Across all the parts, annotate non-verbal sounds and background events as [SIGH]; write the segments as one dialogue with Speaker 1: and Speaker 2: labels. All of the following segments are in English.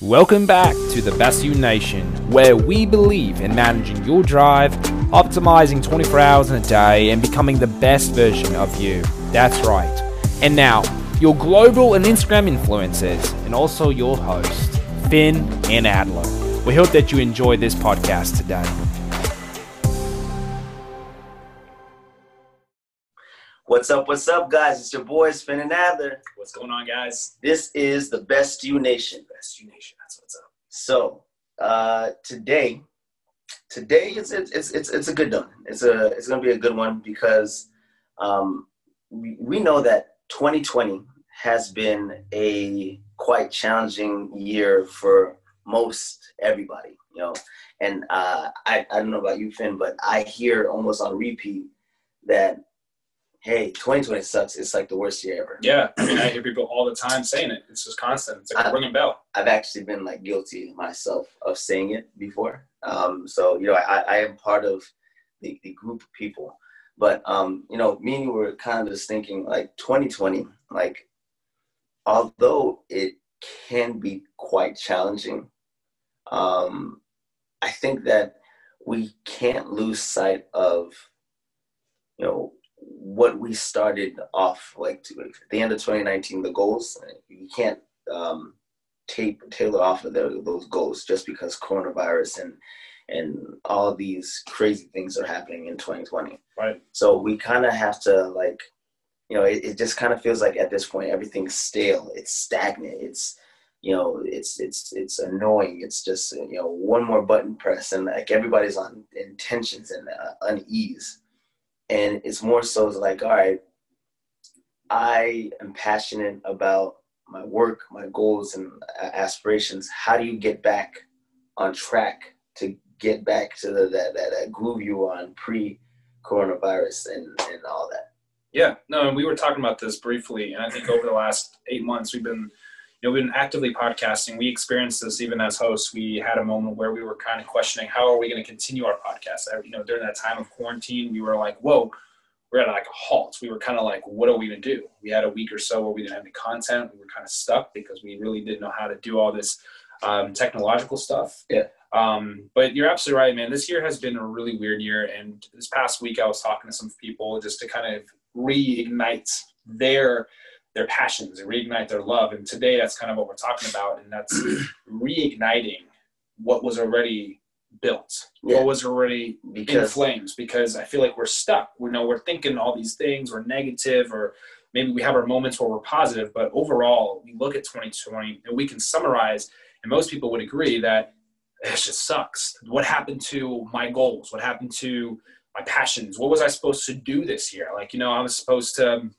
Speaker 1: Welcome back to the You Nation, where we believe in managing your drive, optimizing 24 hours in a day, and becoming the best version of you. That's right. And now, your global and Instagram influencers, and also your host, Finn and Adler. We hope that you enjoy this podcast today.
Speaker 2: What's up? What's up, guys? It's your boy Finn and Adler.
Speaker 3: What's going on, guys?
Speaker 2: This is the Best You Nation.
Speaker 3: Best You Nation. That's what's up.
Speaker 2: So uh, today, today it's it's it's it's a good one. It's a it's gonna be a good one because um, we, we know that 2020 has been a quite challenging year for most everybody. You know, and uh, I I don't know about you, Finn, but I hear almost on repeat that hey, 2020 sucks. It's like the worst year ever.
Speaker 3: Yeah, I mean, I hear people all the time saying it. It's just constant. It's like a
Speaker 2: I-
Speaker 3: ringing bell.
Speaker 2: I've actually been like guilty myself of saying it before. Um, so you know, I, I am part of the, the group of people. But um, you know, me and you were kind of just thinking like 2020, like although it can be quite challenging, um, I think that we can't lose sight of you know what we started off like to, at the end of 2019 the goals you can't um, tape tailor off of the, those goals just because coronavirus and and all these crazy things are happening in 2020
Speaker 3: Right.
Speaker 2: so we kind of have to like you know it, it just kind of feels like at this point everything's stale it's stagnant it's you know it's it's it's annoying it's just you know one more button press and like everybody's on in tensions and uh, unease and it's more so like all right i am passionate about my work my goals and aspirations how do you get back on track to get back to the, that, that, that groove you were on pre coronavirus and, and all that
Speaker 3: Yeah. No, and we were talking about this briefly, and I think over the last eight months we've been, you know, we've been actively podcasting. We experienced this even as hosts. We had a moment where we were kind of questioning how are we going to continue our podcast. You know, during that time of quarantine, we were like, whoa. We're at like a halt. We were kind of like, what are we gonna do? We had a week or so where we didn't have any content. We were kind of stuck because we really didn't know how to do all this um, technological stuff.
Speaker 2: Yeah.
Speaker 3: Um, but you're absolutely right, man. This year has been a really weird year. And this past week, I was talking to some people just to kind of reignite their their passions and reignite their love. And today, that's kind of what we're talking about, and that's [CLEARS THROAT] reigniting what was already built,
Speaker 2: Yeah.
Speaker 3: what was already in flames. Because I feel like we're stuck. We know we're thinking all these things, we're negative, or maybe we have our moments where we're positive. But overall, we look at 2020 and we can summarize, and most people would agree that it just sucks. What happened to my goals? What happened to my passions? What was I supposed to do this year? Like, you know, I was supposed to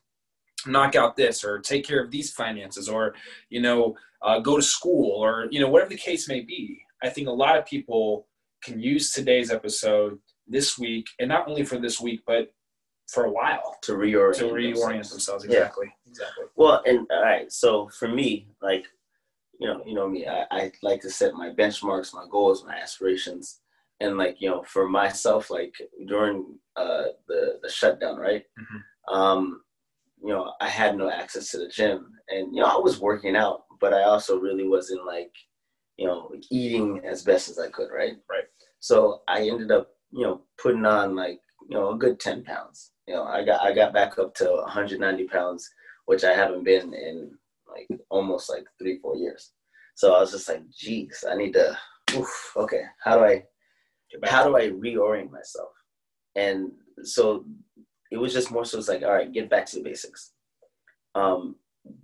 Speaker 3: knock out this or take care of these finances or, you know, uh, go to school or, you know, whatever the case may be. I think a lot of people can use today's episode this week, and not only for this week, but for a while
Speaker 2: to reorient
Speaker 3: to reorient
Speaker 2: themselves.
Speaker 3: themselves.
Speaker 2: Yeah.
Speaker 3: Exactly. Exactly.
Speaker 2: Well, and all right, so for me, like, you know, you know me, I, I like to set my benchmarks, my goals, my aspirations, and like, you know, for myself, like during uh, the the shutdown, right?
Speaker 3: Mhm.
Speaker 2: Um, you know, I had no access to the gym, and you know, I was working out, but I also really wasn't like, you know, eating as best as I could, right?
Speaker 3: Right.
Speaker 2: So I ended up, you know, putting on like, you know, a good ten pounds. You know, I got I got back up to 190 pounds which I haven't been in like almost like three, four years. So I was just like, geez, I need to, oof, okay, how do I, how do I reorient myself? And so it was just more so it's like, all right, get back to the basics. Um,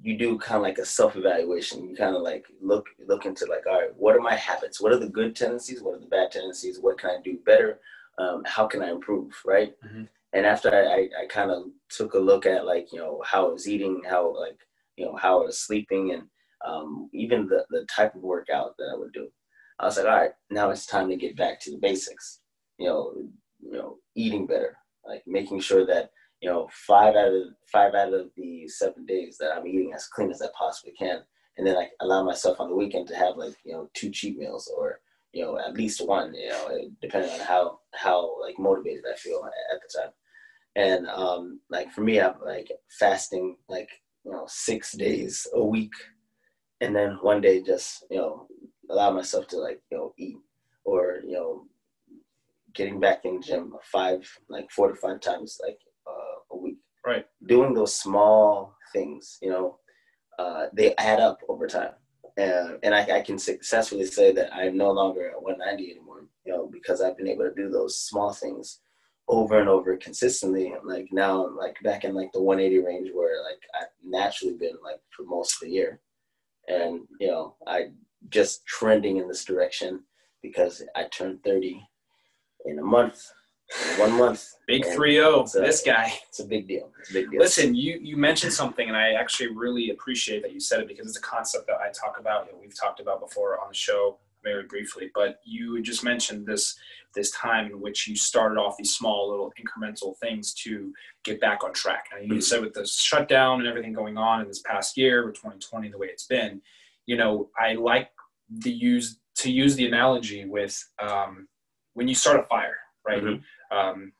Speaker 2: you do kind of like a self-evaluation. You kind of like look look into like, all right, what are my habits? What are the good tendencies? What are the bad tendencies? What can I do better? Um, how can I improve? Right.
Speaker 3: Mhm.
Speaker 2: And after I, I, I kind of took a look at like you know how I was eating, how like you know how I was sleeping, and um, even the the type of workout that I would do. I was like, all right, now it's time to get back to the basics. You know, you know, eating better, like making sure that you know five out of five out of the seven days that I'm eating as clean as I possibly can, and then I allow myself on the weekend to have like you know two cheat meals or you know at least one, you know, depending on how how like motivated I feel at the time. And um, like for me, I'm like fasting like you know six days a week, and then one day just you know allow myself to like you know eat or you know getting back in the gym five like four to five times like uh, a week.
Speaker 3: Right.
Speaker 2: Doing those small things, you know, uh, they add up over time. And, and I, I can successfully say that I'm no longer at 190 anymore, you know, because I've been able to do those small things over and over consistently. And like now I'm like back in like the 180 range where like I've naturally been like for most of the year. And, you know, I just trending in this direction because I turned 30 in a month, one month.
Speaker 3: Big three zero.
Speaker 2: a-
Speaker 3: This guy.
Speaker 2: It's a big deal. It's a big deal.
Speaker 3: Listen, you you mentioned something, and I actually really appreciate that you said it because it's a concept that I talk about. Know, we've talked about before on the show very briefly, but you just mentioned this this time in which you started off these small little incremental things to get back on track. And you said with the shutdown and everything going on in this past year with 2020, the way it's been, you know, I like the use to use the analogy with um, when you start a fire, right?
Speaker 2: Mhm.
Speaker 3: Um,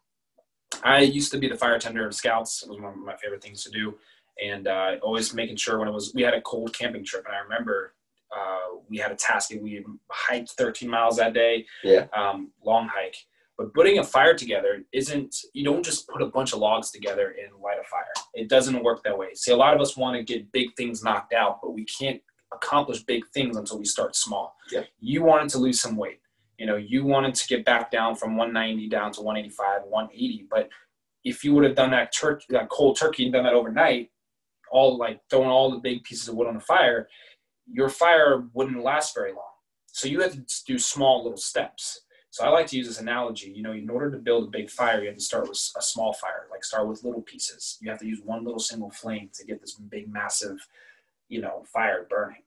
Speaker 3: I used to be the fire tender of scouts. It was one of my favorite things to do, and uh, always making sure when it was we had a cold camping trip, and I remember uh, we had a task we hiked 13 miles that day,
Speaker 2: Yeah.
Speaker 3: um, long hike. But putting a fire together isn't you don't just put a bunch of logs together and light a fire. It doesn't work that way. See, a lot of us want to get big things knocked out, but we can't accomplish big things until we start small.
Speaker 2: Yeah.
Speaker 3: You wanted to lose some weight. You know, you wanted to get back down from 190 down to 185, 180. But if you would have done that that cold turkey, and done that overnight, all like throwing all the big pieces of wood on the fire, your fire wouldn't last very long. So you had to do small little steps. So I like to use this analogy. You know, in order to build a big fire, you have to start with a small fire. Like start with little pieces. You have to use one little single flame to get this big, massive, you know, fire burning.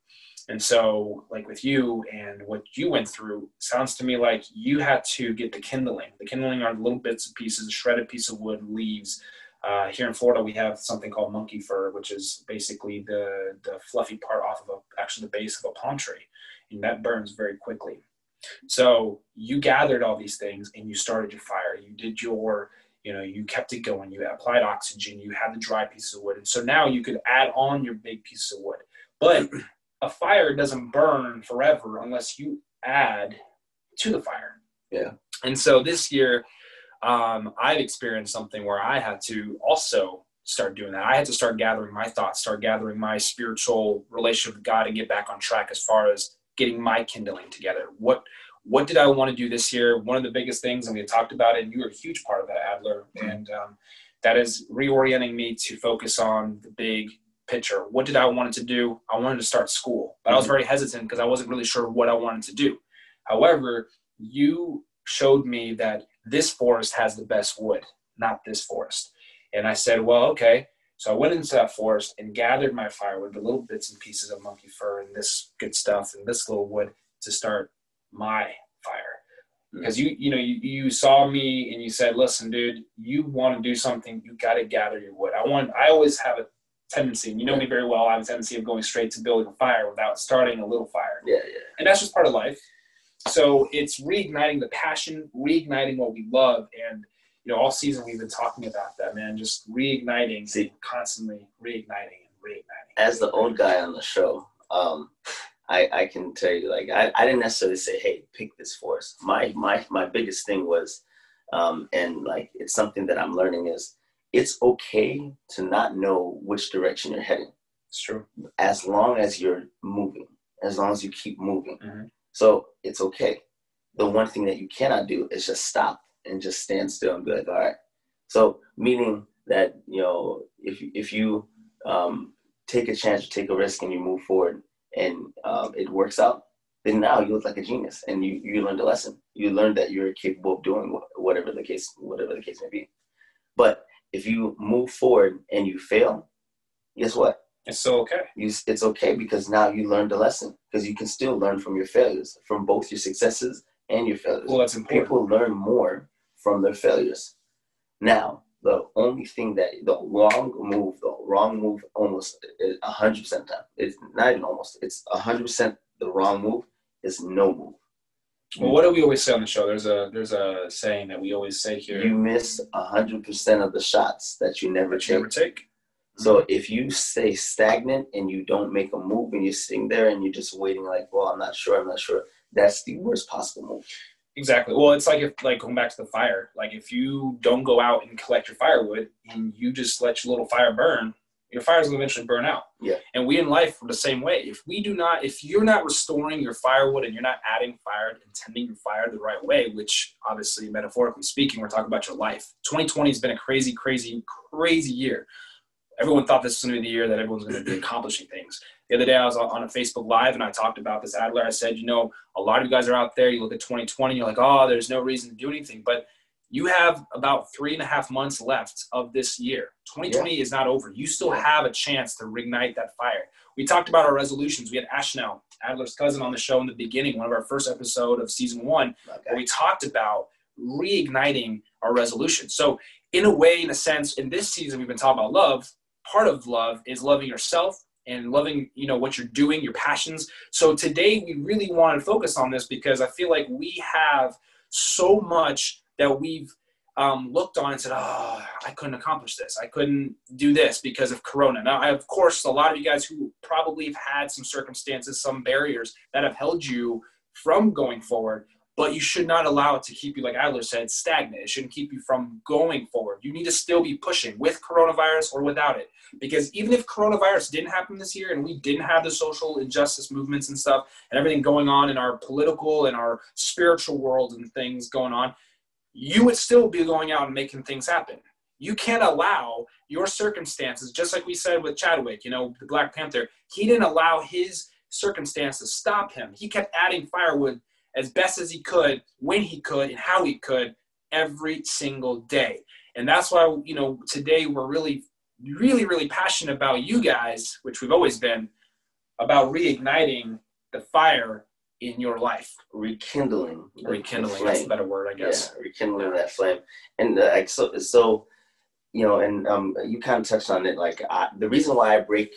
Speaker 3: And so, like with you and what you went through, sounds to me like you had to get the kindling. The kindling are little bits and pieces, a shredded piece of wood, leaves. Uh, here in Florida, we have something called monkey fur, which is basically the the fluffy part off of a, actually the base of a palm tree, and that burns very quickly. So you gathered all these things and you started your fire. You did your, you know, you kept it going. You applied oxygen. You had the dry pieces of wood, and so now you could add on your big pieces of wood. But a fire doesn't burn forever unless you add to the fire.
Speaker 2: Yeah.
Speaker 3: And so this year, um, I've experienced something where I had to also start doing that. I had to start gathering my thoughts, start gathering my spiritual relationship with God, and get back on track as far as getting my kindling together. What what did I want to do this year? One of the biggest things, and we talked about it, and you were a huge part of that, Adler, and um, that is reorienting me to focus on the big picture. What did I want to do? I wanted to start school, but I was mhm. very hesitant because I wasn't really sure what I wanted to do. However, you showed me that this forest has the best wood, not this forest. And I said, well, okay. So I went into that forest and gathered my firewood, the little bits and pieces of monkey fur and this good stuff and this little wood to start my fire. Mm. Because you, you know, you, you saw me and you said, listen, dude, you want to do something, you got to gather your wood. I want, I always have a tendency, and you know me very well, I have a tendency of going straight to building a fire without starting a little fire.
Speaker 2: Yeah, yeah.
Speaker 3: And that's just part of life. So it's reigniting the passion, reigniting what we love. And, you know, all season we've been talking about that, man, just reigniting,
Speaker 2: See-
Speaker 3: constantly reigniting and reigniting.
Speaker 2: As the old guy on the show, um, I, I can tell you, like, I, I didn't necessarily say, hey, pick this force. My, my, my biggest thing was, um, and like, it's something that I'm learning is it's okay to not know which direction you're heading
Speaker 3: It's true.
Speaker 2: as long as you're moving, as long as you keep moving.
Speaker 3: Mhm.
Speaker 2: So it's okay. The one thing that you cannot do is just stop and just stand still and be like, all right. So meaning that you know, if you, if you um, take a chance, you take a risk, and you move forward, and um, it works out, then now you look like a genius, and you you learned a lesson. You learned that you're capable of doing whatever the case whatever the case may be. But if you move forward and you fail, guess what?
Speaker 3: It's so okay.
Speaker 2: you, it's okay because now you learned a lesson because you can still learn from your failures from both your successes and your failures
Speaker 3: Well, that's important.
Speaker 2: people learn more from their failures now the only thing that the wrong move the wrong move almost is 100% time it's not even almost it's 100% the wrong move is no move
Speaker 3: Well, what do we always say on the show? There's a there's a saying that we always say here.
Speaker 2: you miss 100% of the shots that you never
Speaker 3: that you never
Speaker 2: take
Speaker 3: take.
Speaker 2: So if you stay stagnant and you don't make a move and you're sitting there and you're just waiting, like, well, I'm not sure, I'm not sure, that's the worst possible move.
Speaker 3: Exactly. Well, it's like if like going back to the fire. Like if you don't go out and collect your firewood and you just let your little fire burn, your fire's will eventually burn out.
Speaker 2: Yeah.
Speaker 3: And we in life are the same way. If we do not, if you're not restoring your firewood and you're not adding fire and tending your fire the right way, which obviously metaphorically speaking, we're talking about your life. 2020 has been a crazy, crazy, crazy year. Everyone thought this was going to be the year that everyone's going to be [CLEARS THROAT] accomplishing things. The other day I was on a Facebook Live and I talked about this Adler. I said, you know, a lot of you guys are out there. You look at 2020, you're like, oh, there's no reason to do anything. But you have about three and a half months left of this year. 2020 yeah. is not over. You still have a chance to reignite that fire. We talked about our resolutions. We had Ashnell, Adler's cousin, on the show in the beginning, one of our first episode of season one, okay. where we talked about reigniting our resolutions. So, in a way, in a sense, in this season, we've been talking about love. Part of love is loving yourself and loving, you know, what you're doing, your passions. So today, we really want to focus on this because I feel like we have so much that we've um, looked on and said, "Oh, I couldn't accomplish this. I couldn't do this because of Corona." Now, I, of course, a lot of you guys who probably have had some circumstances, some barriers that have held you from going forward, but you should not allow it to keep you, like Adler said, stagnant. It shouldn't keep you from going forward. You need to still be pushing with coronavirus or without it, because even if coronavirus didn't happen this year and we didn't have the social injustice movements and stuff and everything going on in our political and our spiritual world and things going on you would still be going out and making things happen. You can't allow your circumstances, just like we said with Chadwick, you know, the Black Panther, he didn't allow his circumstances stop him. He kept adding firewood as best as he could, when he could, and how he could every single day. And that's why, you know, today we're really, really, really passionate about you guys, which we've always been, about reigniting the fire in your life.
Speaker 2: Rekindling.
Speaker 3: Rekindling. That's a better word, I guess.
Speaker 2: Yeah, rekindling that flame. And uh, like so, so, you know, and um, you kind of touched on it. Like I, the reason why I break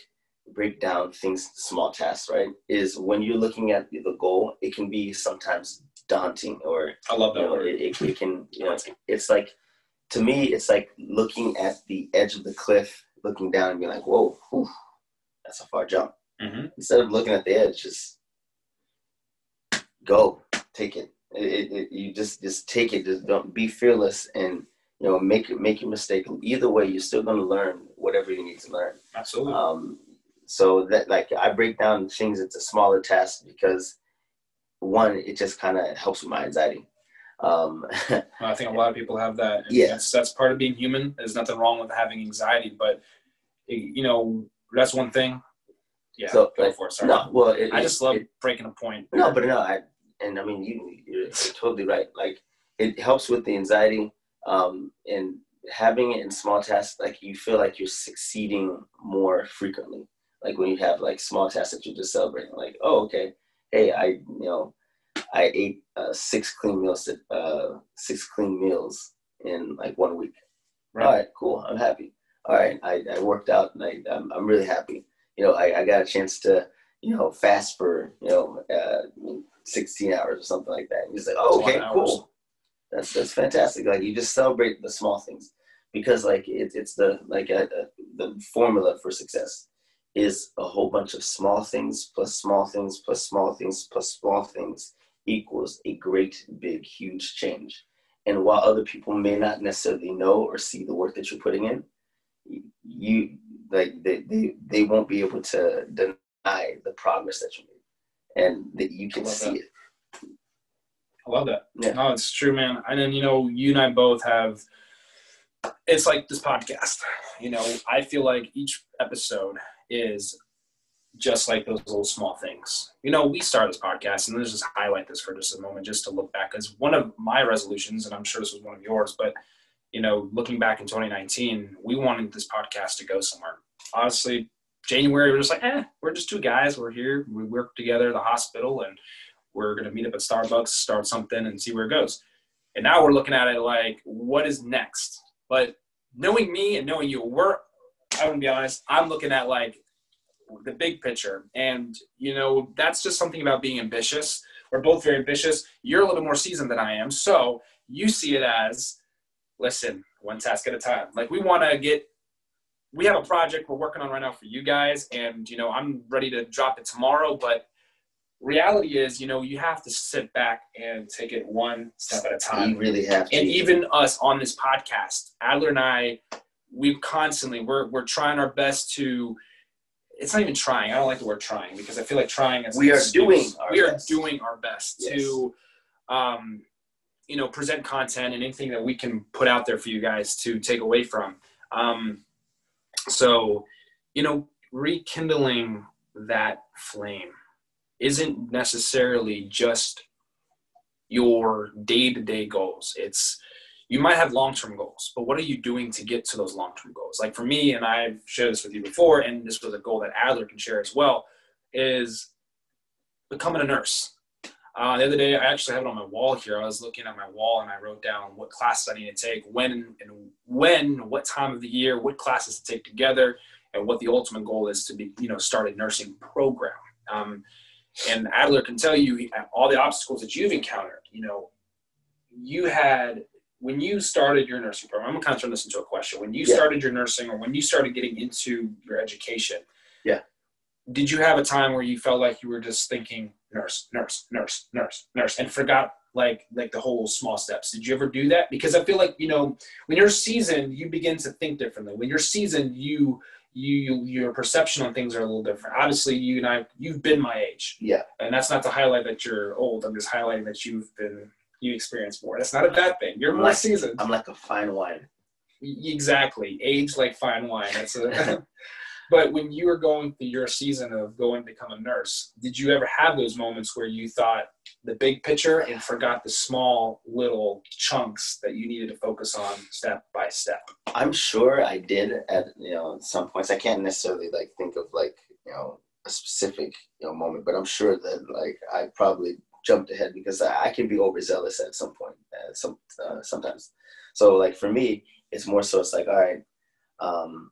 Speaker 2: break down things small tasks, right, is when you're looking at the goal, it can be sometimes daunting or
Speaker 3: I love that
Speaker 2: you know,
Speaker 3: word.
Speaker 2: It, it, it can, you know, it's like to me, it's like looking at the edge of the cliff, looking down and being like, whoa, whew, that's a far jump.
Speaker 3: Mm-hmm.
Speaker 2: Instead of looking at the edge, just go take it. It, it. You just just take it. Just don't be fearless and you know make make your mistake. Either way, you're still going to learn whatever you need to learn.
Speaker 3: Absolutely.
Speaker 2: Um, so that like I break down things into smaller tasks because one, it just kind of helps with my anxiety. Um, [LAUGHS]
Speaker 3: I think a lot of people have that.
Speaker 2: Yeah,
Speaker 3: that's, that's part of being human. There's nothing wrong with having anxiety, but you know that's one thing. Yeah,
Speaker 2: so,
Speaker 3: go for it. Sorry.
Speaker 2: No, well, it,
Speaker 3: I just love
Speaker 2: it,
Speaker 3: breaking a point.
Speaker 2: No, but no, I and I mean you you're, totally right. Like it helps with the anxiety um, and having it in small tasks. Like you feel like you're succeeding more frequently. Like when you have like small tasks that you're just celebrating. Like oh okay, hey I you know I ate uh, six clean meals uh, six clean meals in like one week. Right. All right, cool. I'm happy. All right, I, I worked out and I, I'm, I'm really happy you know, I, I got a chance to, you know, fast for, you know, uh, 16 hours or something like that. And he's like, oh, okay, cool. That's, that's fantastic. Like you just celebrate the small things because like it, it's the, like a, a, the formula for success is a whole bunch of small things plus small things plus small things plus small things equals a great big huge change. And while other people may not necessarily know or see the work that you're putting in, you like they, they, they won't be able to deny the progress that you made and that you can see that. it.
Speaker 3: I love that.
Speaker 2: Yeah.
Speaker 3: No, it's true, man. And then, you know, you and I both have, it's like this podcast. You know, I feel like each episode is just like those little small things. You know, we start this podcast, and let's just highlight this for just a moment, just to look back. Because one of my resolutions, and I'm sure this was one of yours, but you know, looking back in 2019, we wanted this podcast to go somewhere. Honestly, January, we're just like, eh, we're just two guys. We're here. We work together at the hospital and we're going to meet up at Starbucks, start something and see where it goes. And now we're looking at it like, what is next? But knowing me and knowing you, we're, I'm going to be honest, I'm looking at like the big picture. And, you know, that's just something about being ambitious. We're both very ambitious. You're a little more seasoned than I am. So you see it as, listen, one task at a time. Like we want to get we have a project we're working on right now for you guys, and you know, I'm ready to drop it tomorrow. But reality is, you know, you have to sit back and take it one step at a time.
Speaker 2: You really have to.
Speaker 3: And even us on this podcast, Adler and I, we constantly we're we're trying our best to. It's not even trying. I don't like the word trying because I feel like trying is.
Speaker 2: We are doing our
Speaker 3: we are
Speaker 2: best.
Speaker 3: doing our best
Speaker 2: Yes.
Speaker 3: to, um, you know, present content and anything that we can put out there for you guys to take away from. Um, so, you know, rekindling that flame isn't necessarily just your day-to-day goals. It's you might have long-term goals, but what are you doing to get to those long-term goals? Like for me, and I've shared this with you before, and this was a goal that Adler can share as well, is becoming a nurse. Uh, the other day, I actually have it on my wall here. I was looking at my wall and I wrote down what classes I need to take, when and when, what time of the year, what classes to take together, and what the ultimate goal is to be, you know, start a nursing program. Um, and Adler can tell you all the obstacles that you've encountered. You know, you had when you started your nursing program. I'm gonna kind of turn this into a question. When you
Speaker 2: Yeah.
Speaker 3: started your nursing, or when you started getting into your education,
Speaker 2: Yeah.
Speaker 3: did you have a time where you felt like you were just thinking nurse, nurse, nurse, nurse, nurse, and forgot like like the whole small steps? Did you ever do that? Because I feel like you know when you're seasoned, you begin to think differently. When you're seasoned, you you, you your perception on things are a little different. Obviously, you and I, you've been my age,
Speaker 2: Yeah.
Speaker 3: and that's not to highlight that you're old. I'm just highlighting that you've been you experience more. That's not a bad thing. You're more
Speaker 2: Right.
Speaker 3: seasoned.
Speaker 2: I'm like a fine wine.
Speaker 3: Exactly. Age like fine wine. That's a. [LAUGHS] but when you were going through your season of going to become a nurse, did you ever have those moments where you thought the big picture and forgot the small little chunks that you needed to focus on step by step?
Speaker 2: I'm sure I did at you know some points. I can't necessarily like think of like you know a specific you know moment, but I'm sure that like I probably jumped ahead because I, I can be overzealous at some point, some uh, sometimes. So like for me, it's more so it's like all right. Um,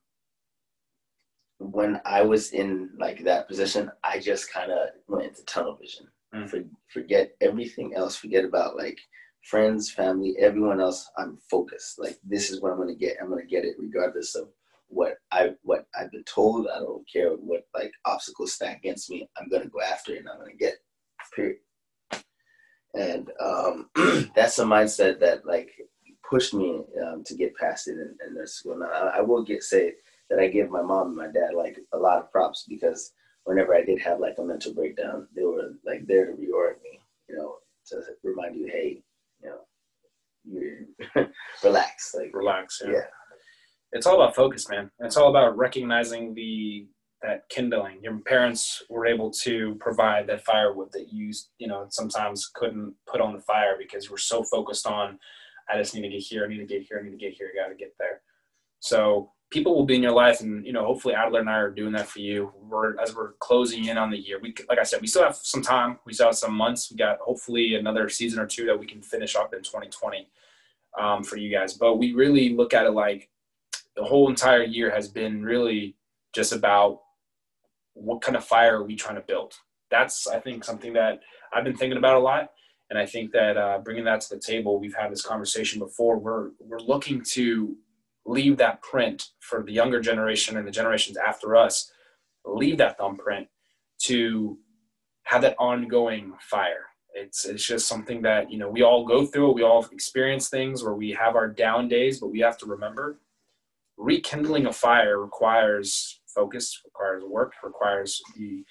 Speaker 2: when I was in like that position, I just kind of went into tunnel vision.
Speaker 3: Mm.
Speaker 2: For, forget everything else. Forget about like friends, family, everyone else. I'm focused. Like this is what I'm gonna get. I'm gonna get it regardless of what I what I've been told. I don't care what like obstacles stack against me. I'm gonna go after it and I'm gonna get it. Period. And um, [CLEARS THROAT] that's a mindset that like pushed me um, to get past it and, nurse school. Now I, I will get say that I give my mom and my dad like a lot of props because whenever I did have like a mental breakdown, they were like there to reorient me, you know, to remind you, hey, you know, you [LAUGHS] relax, like
Speaker 3: Relax.
Speaker 2: yeah,
Speaker 3: it's all about focus, man. It's all about recognizing the that kindling. Your parents were able to provide that firewood that you you know sometimes couldn't put on the fire because we're so focused on I just need to get here, I need to get here, I need to get here, I got to get there. So people will be in your life, and you know hopefully Adler and I are doing that for you. We're as we're closing in on the year. We like I said, we still have some time. We still have some months. We got hopefully another season or two that we can finish up in 2020 um, for you guys. But we really look at it like the whole entire year has been really just about what kind of fire are we trying to build. That's I think something that I've been thinking about a lot, and I think that uh, bringing that to the table, we've had this conversation before. We're we're looking to leave that print for the younger generation and the generations after us. Leave that thumbprint to have that ongoing fire. It's it's just something that you know we all go through. We all experience things where we have our down days, but we have to remember rekindling a fire requires focus, requires work, requires the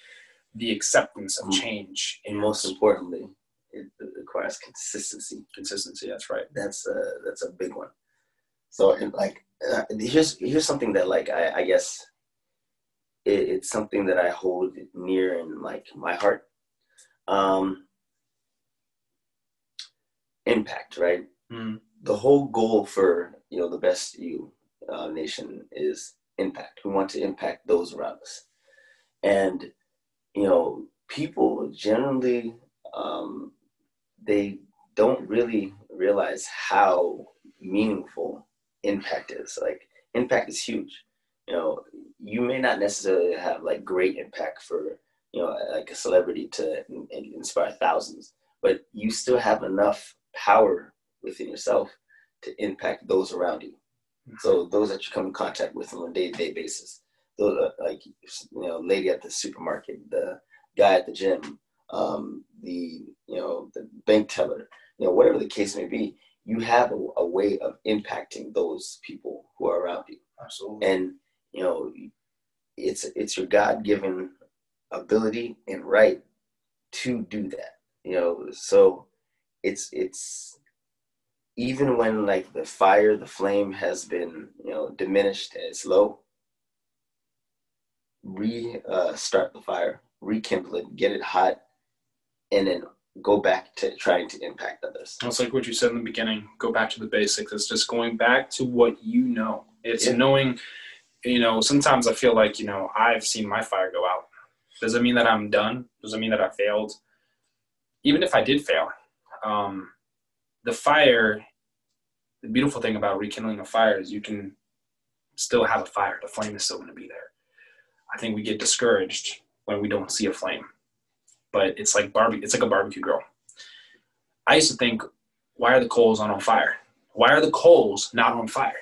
Speaker 3: the acceptance of mm. change
Speaker 2: and most importantly, it, it requires consistency.
Speaker 3: consistency. That's right.
Speaker 2: That's a that's a big one. So and like uh, here's here's something that like I, I guess it, it's something that I hold near in like my heart. Um, impact, right?
Speaker 3: Mm.
Speaker 2: The whole goal for you know the best you uh, nation is impact. We want to impact those around us, and you know people generally um, they don't really realize how meaningful impact is. Like impact is huge. You know, you may not necessarily have like great impact for you know like a celebrity to in- in- inspire thousands, but you still have enough power within yourself to impact those around you. So those that you come in contact with on a day-to-day basis, those like you know, lady at the supermarket, the guy at the gym, um, the you know, the bank teller, you know, whatever the case may be, you have a, a way of impacting those people who are around you.
Speaker 3: Absolutely.
Speaker 2: And you know, it's it's your God-given ability and right to do that. You know, so it's it's even when like the fire, the flame has been you know diminished and it's low. Re uh, start the fire, rekindle it, get it hot, and then go back to trying to impact others.
Speaker 3: It's like what you said in the beginning. Go back to the basics. It's just going back to what you know. It's
Speaker 2: Yeah.
Speaker 3: knowing. You know, sometimes I feel like you know I've seen my fire go out. Does it mean that I'm done? Does it mean that I failed? Even if I did fail, um, the fire. The beautiful thing about rekindling a fire is you can still have a fire. The flame is still going to be there. I think we get discouraged when we don't see a flame, but it's like barbecue. It's like a barbecue grill. I used to think, why are the coals not on fire? Why are the coals not on fire?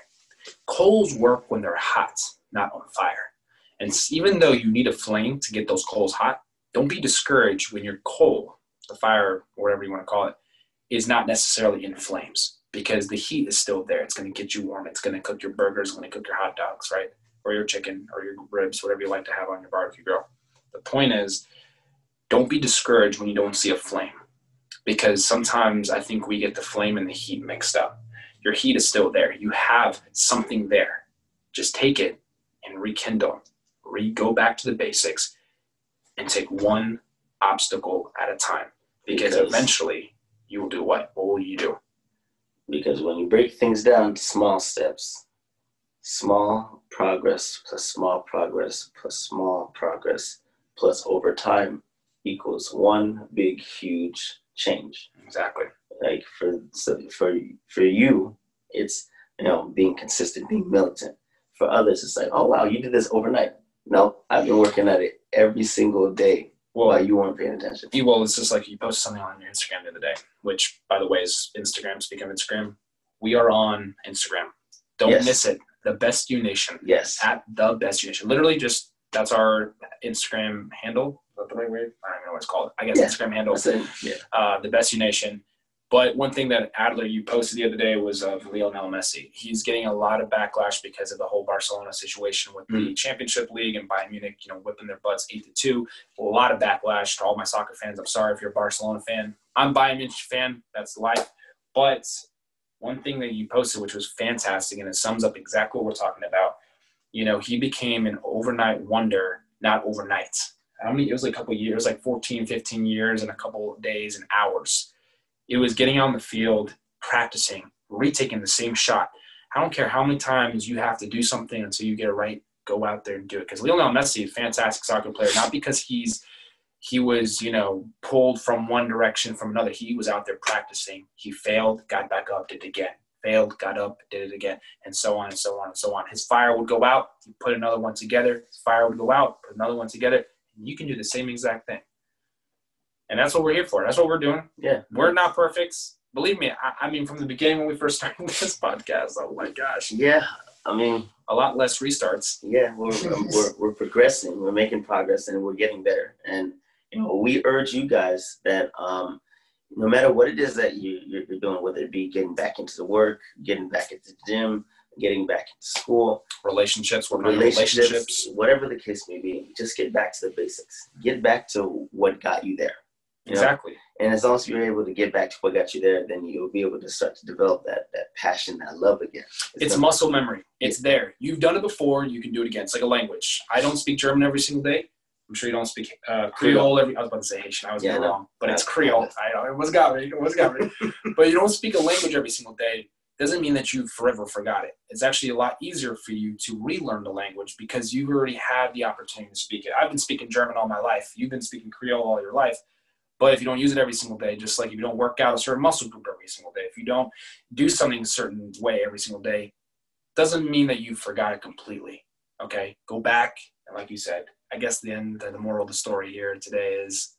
Speaker 3: Coals work when they're hot, not on fire. And even though you need a flame to get those coals hot, don't be discouraged when your coal, the fire, whatever you want to call it, is not necessarily in flames because the heat is still there. It's going to get you warm. It's going to cook your burgers, it's going to cook your hot dogs, right? Or your chicken or your ribs, whatever you like to have on your barbecue grill. The point is, don't be discouraged when you don't see a flame because sometimes I think we get the flame and the heat mixed up. Your heat is still there. You have something there. Just take it and rekindle. Re go back to the basics and take one obstacle at a time. Because,
Speaker 2: Because-
Speaker 3: eventually you will do what? What will you do?
Speaker 2: Because when you break things down to small steps, small progress plus small progress plus small progress plus over time equals one big huge change.
Speaker 3: Exactly.
Speaker 2: Like for so for for you, it's you know being consistent, being militant. For others, it's like, oh wow, you did this overnight. No, I've been working at it every single day
Speaker 3: Well,
Speaker 2: while you weren't paying attention.
Speaker 3: you- well, it's just like you posted something on your Instagram the other day, which, by the way, is Instagram. Speak of Instagram, we are on Instagram. Don't
Speaker 2: Yes.
Speaker 3: miss it. The Best You Nation.
Speaker 2: Yes.
Speaker 3: at the best you nation. Literally, just that's our Instagram handle. The right way? I don't know what it's called. I guess
Speaker 2: Yeah.
Speaker 3: Instagram handle.
Speaker 2: Yeah.
Speaker 3: uh, the best you nation. But one thing that Adler you posted the other day was of Lionel Messi. He's getting a lot of backlash because of the whole Barcelona situation with the Championship League and Bayern Munich, you know, whipping their butts eight to two. A lot of backlash to all my soccer fans. I'm sorry if you're a Barcelona fan. I'm Bayern Munich fan. That's life. But one thing that you posted, which was fantastic, and it sums up exactly what we're talking about. You know, he became an overnight wonder, not overnight. How many? It was like a couple years, like 14, 15 years, and a couple days and hours. It was getting on the field, practicing, retaking the same shot. I don't care how many times you have to do something until you get it right. Go out there and do it. Because Lionel Messi is a fantastic soccer player, not because he's he was, you know, pulled from one direction from another. He was out there practicing. He failed, got back up, did it again. Failed, got up, did it again, and so on and so on and so on. His fire would go out. He put another one together. His fire would go out. Put another one together. And you can do the same exact thing. And that's what we're here for. That's what we're doing.
Speaker 2: Yeah.
Speaker 3: We're not perfect. Believe me. I, I mean, from the beginning when we first [LAUGHS] started this podcast, oh my gosh,
Speaker 2: Yeah. I mean,
Speaker 3: a lot less restarts.
Speaker 2: yeah, we're, [LAUGHS] we're, we're progressing, we're making progress, and we're getting better. And, you know, we urge you guys that um, no matter what it is that you, you're you're doing, whether it be getting back into the work, getting back into the gym, getting back into school,
Speaker 3: Relationships, your
Speaker 2: relationships,
Speaker 3: relationships.
Speaker 2: whatever the case may be, just get back to the basics. Get back to what got you there. you know?
Speaker 3: Exactly.
Speaker 2: And as long as you're able to get back to what got you there, then you'll be able to start to develop that that passion, that love again.
Speaker 3: It's
Speaker 2: not-
Speaker 3: muscle memory. It's there. You've done it before. You can do it again. It's like a language. I don't speak German every single day. I'm sure you don't speak uh, Creole every. I was about to say Haitian. I was
Speaker 2: Yeah,
Speaker 3: yeah,
Speaker 2: no.
Speaker 3: wrong, but it's
Speaker 2: Yeah.
Speaker 3: Creole. I know it was got me. It was got me. [LAUGHS] but you don't speak a language every single day. Doesn't mean that you forever forgot it. It's actually a lot easier for you to relearn the language because you've already had the opportunity to speak it. I've been speaking German all my life. You've been speaking Creole all your life. But if you don't use it every single day, just like if you don't work out a certain muscle group every single day, if you don't do something a certain way every single day, doesn't mean that you forgot it completely. Okay, go back and like you said, I guess the end, the moral of the story here today is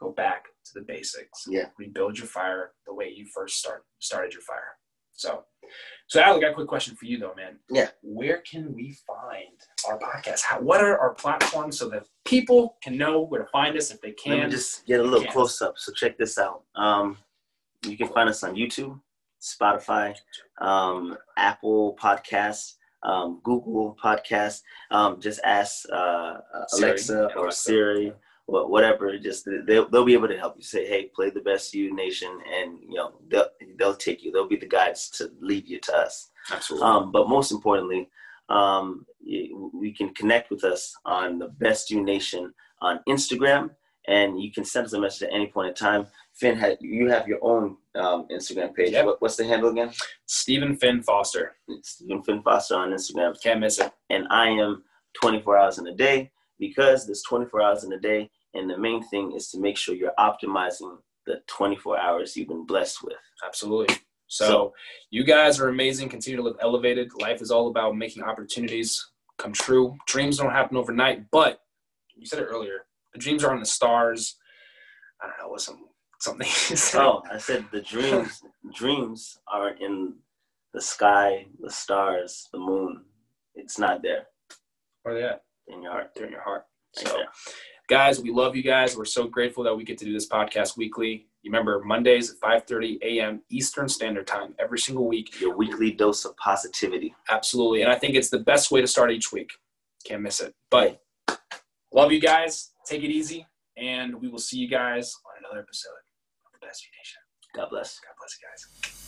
Speaker 3: go back to the basics.
Speaker 2: Yeah.
Speaker 3: rebuild your fire the way you first start started your fire. So, so Al, I got a quick question for you though, man.
Speaker 2: Yeah.
Speaker 3: Where can we find our podcast? How, what are our platforms so that people can know where to find us if they can?
Speaker 2: Let me just get a little close up. So check this out. Um, you can find us on YouTube, Spotify, um, Apple Podcasts, um, Google Podcasts. Um, just ask uh, uh,
Speaker 3: Siri.
Speaker 2: Alexa or
Speaker 3: Alexa.
Speaker 2: Siri, whatever. Just they'll, they'll be able to help you. Say, hey, play the best you nation, and you know they'll they'll take you. They'll be the guides to lead you to us.
Speaker 3: Absolutely.
Speaker 2: Um, but most importantly, um, we can connect with us on the Best You Nation on Instagram, and you can send us a message at any point in time. Finn, you have your own um, Instagram page.
Speaker 3: Yep.
Speaker 2: What, what's the handle again?
Speaker 3: Stephen Finn Foster.
Speaker 2: Stephen Finn Foster on Instagram,
Speaker 3: Can't miss it.
Speaker 2: and I am 24 hours in a day because there's 24 hours in a day, and the main thing is to make sure you're optimizing the 24 hours you've been blessed with.
Speaker 3: Absolutely. So,
Speaker 2: So-
Speaker 3: you guys are amazing. Continue to live elevated. Life is all about making opportunities come true. Dreams don't happen overnight, but you said it earlier. The dreams are in the stars. I don't know what's some something. [LAUGHS] you said.
Speaker 2: Oh, I said the dreams dreams are in the sky, the stars, the moon. It's not there
Speaker 3: Where they at?
Speaker 2: In your heart.
Speaker 3: In your heart. So,
Speaker 2: there.
Speaker 3: guys, we love you guys. We're so grateful that we get to do this podcast weekly. You remember Mondays at 5:30 a.m. Eastern Standard Time every single week.
Speaker 2: Your weekly dose of positivity.
Speaker 3: Absolutely. And I think it's the best way to start each week. Can't miss it. But love you guys. Take it easy. And we will see you guys on another episode of the Best You Nation.
Speaker 2: God bless.
Speaker 3: God bless you guys.